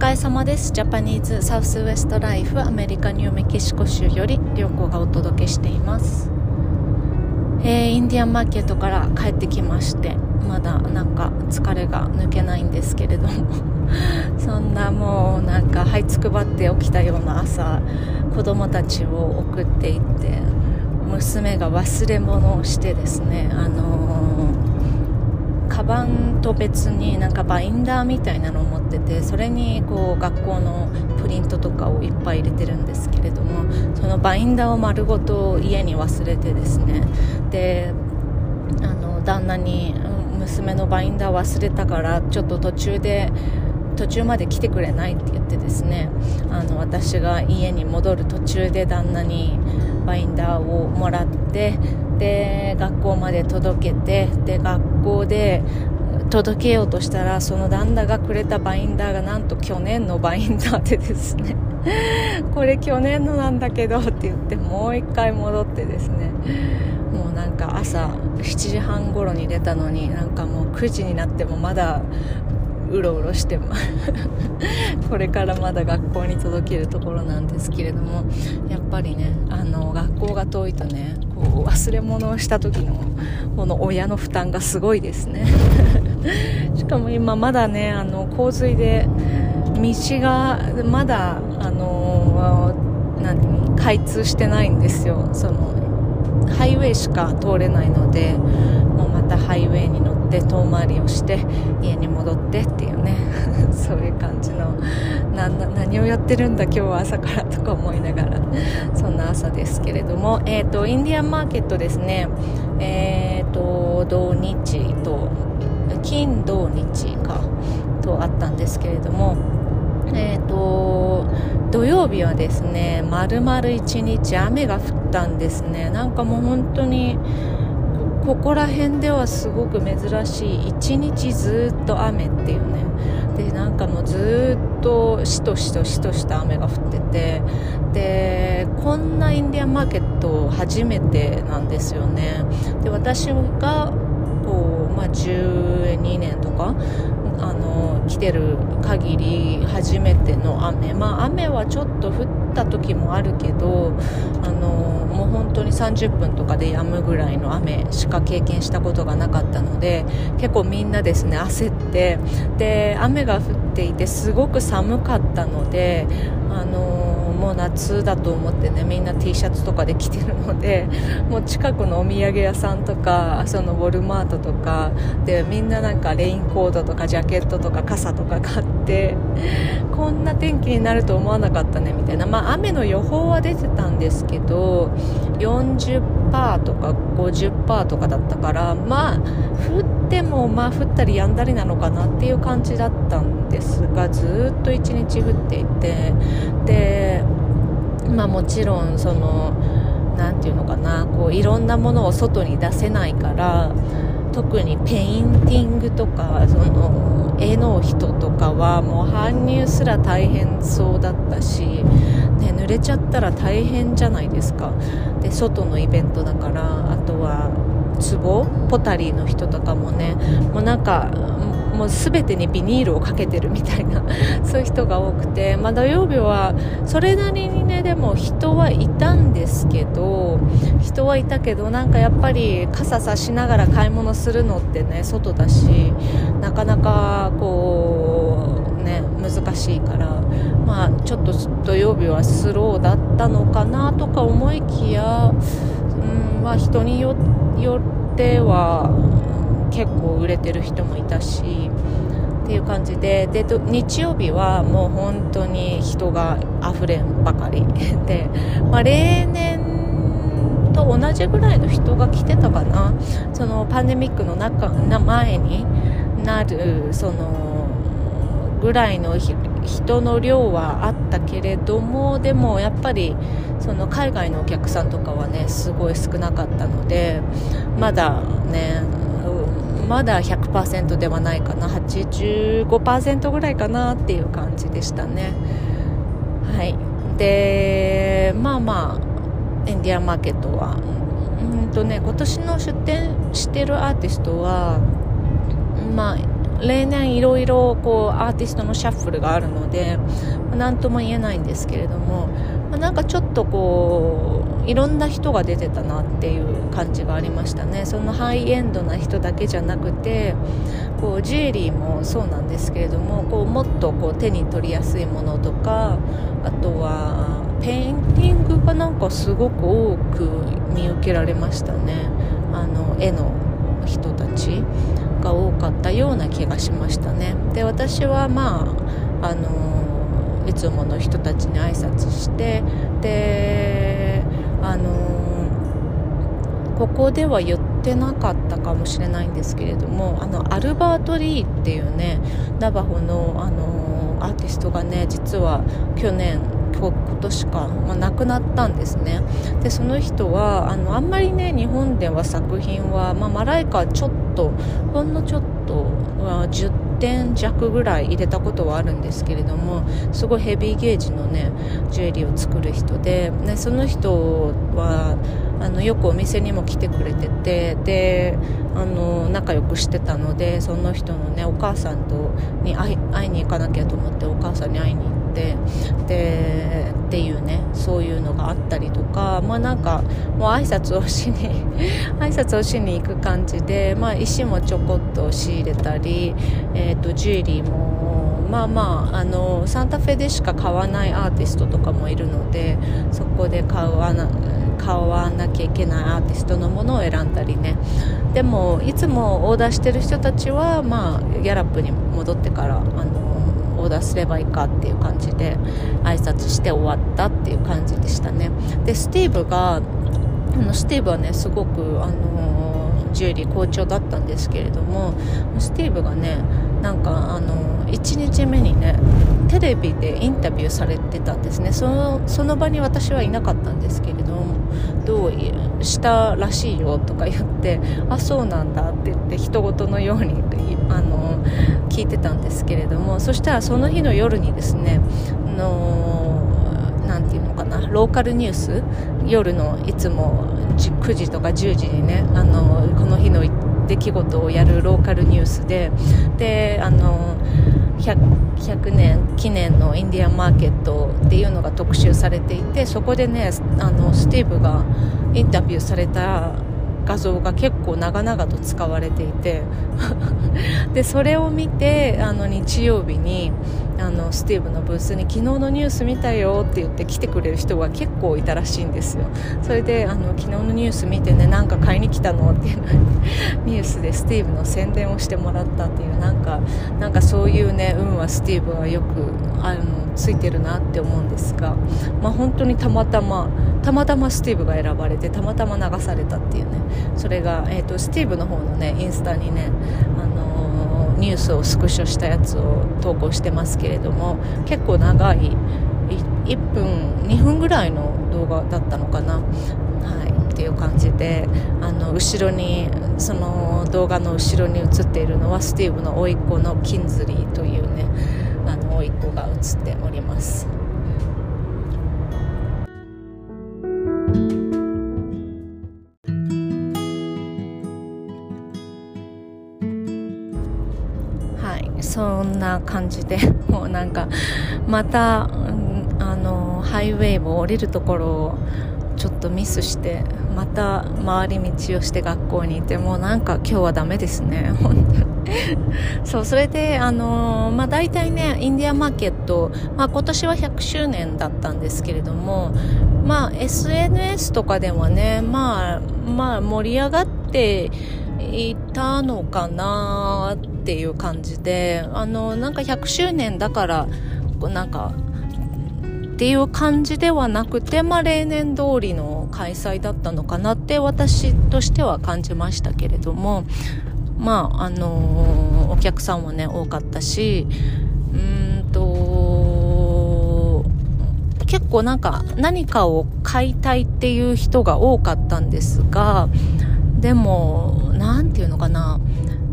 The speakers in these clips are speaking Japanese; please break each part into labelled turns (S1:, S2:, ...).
S1: 疲れ様です。ジャパニーズサウスウエストライフアメリカニューメキシコ州より良子がお届けしています。えー、インディアンマーケットから帰ってきましてまだなんか疲れが抜けないんですけれども。そんなもうなんか這いつくばって起きたような朝子供たちを送っていって娘が忘れ物をしてですねあのー、バンと別になんかバインダーみたいなのを持っててそれにこう学校のプリントとかをいっぱい入れてるんですけれどもそのバインダーを丸ごと家に忘れてですね。であの旦那に娘のバインダー忘れたからちょっと途中で途中まで来てくれないって言ってですねあの私が家に戻る途中で旦那にバインダーをもらってで学校まで届けてで学校で届けようとしたらその旦那がくれたバインダーがなんと去年のバインダーでですね。これ去年のなんだけどって言ってもう一回戻ってですね。もうなんか朝7時半頃に出たのになんかもう9時になってもまだうろうろして これからまだ学校に届けるところなんですけれどもやっぱりねあの学校が遠いとねこう忘れ物をした時のこの親の負担がすごいですね。しかも今まだねあの洪水で道がまだあの何開通してないんですよ。そのハイウェイしか通れないのでもうまたハイウェイに乗って遠回りをして家に戻ってっていうね。そういう感じの何をやってるんだ今日は朝からとか思いながらそんな朝ですけれども、えーと、インディアンマーケットですね。えっ、ー、と土日と金土日かとあったんですけれどもえーと、土曜日はですね丸々1日雨が降ったんですね。なんかもう本当にここら辺ではすごく珍しい1日ずっと雨っていうね。でなんかもうずっとしとしとしとした雨が降っててでこんなインディアンマーケット初めてなんですよね。で私が、まあ、12年とかあの来てる限り初めての雨。まあ雨はちょっと降った時もあるけどあのもう本当に30分とかで止むぐらいの雨しか経験したことがなかったので結構みんなですね焦って。で雨が降っていてすごく寒かったのであのもう夏だと思ってねみんな T シャツとかで着てるので もう近くのお土産屋さんとかそのウォルマートとかでみんななんかレインコードとかジャケットとか傘とか買って こんな天気になると思わなかったねみたいな。まあ雨の予報は出てたんですけど40とか50%とかだったからまあ降ってもまあ降ったりやんだりなのかなっていう感じだったんですがずっと一日降っていてでまあもちろんその何て言うのかなこういろんなものを外に出せないから特にペインティングとかその人とかはもう搬入すら大変そうだったし、ね、濡れちゃったら大変じゃないですか。で外のイベントだからあとは壺ポタリーの人とかもねもうなんかもう全てにビニールをかけてるみたいな そういう人が多くて、まあ、土曜日はそれなりにねでも人はいたんですけど人はいたけどなんかやっぱり傘さしながら買い物するのってね外だしなかなかこうね難しいからまあちょっと土曜日はスローだったのかなとか思いきや、うんまあ、人によっては結構売れてる人もいたしっていう感じでで日曜日はもう本当に人があふれんばかり。で、まあ、例年と同じぐらいの人が来てたかな。そのパンデミックの中な前になるそのぐらいの人の量はあったけれどもでもやっぱりその海外のお客さんとかはねすごい少なかったのでまだねまだ100%ではないかな。85%ぐらいかなっていう感じでしたね。はい。でまあまあインディアンマーケットは。うんとね今年の出店してるアーティストはまあ例年いろいろこうアーティストのシャッフルがあるので何とも言えないんですけれども、ま、なんかちょっとこういろんな人が出てたなっていう感じがありましたね。そのハイエンドな人だけじゃなくてこうジュエリーもそうなんですけれどもこうもっとこう手に取りやすいものとかあとはペインティングがなんかすごく多く見受けられましたね。あの絵の人たちが多かったような気がしましたね。で私はまああのいつもの人たちに挨拶してであのここでは言ってなかったかもしれないんですけれどもあのアルバート・リーっていうねナバホのあのアーティストがね実は去年今年か、まあ、亡くなったんですね。でその人はあのあんまりね日本では作品は、まあ、マライカはちょっとほんのちょっと、10点弱ぐらい入れたことはあるんですけれどもすごいヘビーゲージのねジュエリーを作る人で、ね、その人はあのよくお店にも来てくれててであの仲良くしてたのでその人のねお母さんとに会いに行かなきゃと思ってお母さんに会いに行ってでっていうねそういうのがあったりとかまあなんかもう挨拶をしに 挨拶をしに行く感じで、まあ、石もちょこっと仕入れたり、えーと、ジュエリーもまあまああのサンタフェでしか買わないアーティストとかもいるのでそこで買う買わなきゃいけないアーティストのものを選んだりね。でもいつもオーダーしてる人たちはまあギャラップに戻ってからあのオーダーすればいいかっていう感じで挨拶して終わったっていう感じでしたね。でスティーブがあのスティーブはねすごくあのジュエリー好調だったんですけれどもスティーブがねなんかあの1日目にねテレビでインタビューされてたんですね。そのその場に私はいなかったんですけれどもどうしたらしいよとか言ってあそうなんだって言って人事のようにあの聞いてたんですけれどもそしたらその日の夜にですねのなていうのかなローカルニュース夜のいつも9時とか10時にねあのこの日の出来事をやるローカルニュースでであの 100, 100, 年記念のインディアンマーケットっていうのが特集されていてそこでねあのスティーブがインタビューされた画像が結構長々と使われていて。でそれを見てあの日曜日にあのスティーブのブースに昨日のニュース見たよって言って来てくれる人が結構いたらしいんですよ。それであの昨日のニュース見てねなんか買いに来たの？っていう ニュースでスティーブの宣伝をしてもらったっていうなんかなんかそういうね運はスティーブはよくあのついてるなって思うんですが、まあ、本当にたまたまたまたまスティーブが選ばれてたまたま流されたっていうね。それが、えーと、スティーブの方のねインスタにね、あの、ニュースをスクショしたやつを投稿してますけれども結構長い1分2分ぐらいの動画だったのかな、はい、っていう感じであの後ろにその動画の後ろに映っているのはスティーブの甥っ子のキンズリーというねあの甥っ子が映っております。感じで もうなんかまた、あのハイウェイを降りるところをちょっとミスしてまた回り道をして学校にいてもうなんか今日はダメですね 本当に。そうそれであの、まあ大体ねインディアマーケット、まあ、今年は100周年だったんですけれどもまあ SNS とかではねまあまあ盛り上がっていたのかなっていう感じであのなんか100周年だからなんかっていう感じではなくて、まあ、例年通りの開催だったのかなって私としては感じましたけれどもまああのー、お客さんもね多かったしうんと結構なんか何かを買いたいっていう人が多かったんですがでも何て言うのかな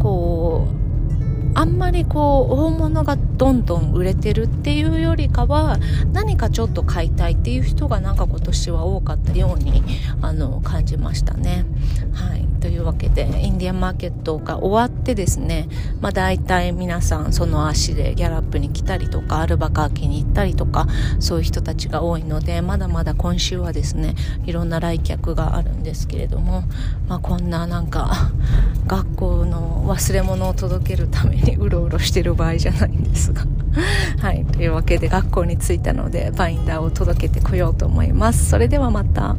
S1: こうあんまりこう大物がどんどん売れてるっていうよりかは何かちょっと買いたいっていう人がなんか今年は多かったようにあの感じましたね。はいというわけでインディアンマーケットが終わってですね、まあ、大体皆さんその足でギャラップに来たりとかアルバカーキに行ったりとかそういう人たちが多いのでまだまだ今週はですねいろんな来客があるんですけれども、まあ、こんななんか学校の忘れ物を届けるために うろうろしてる場合じゃないんですが。はいというわけで学校に着いたのでバインダーを届けてこようと思います。それではまた。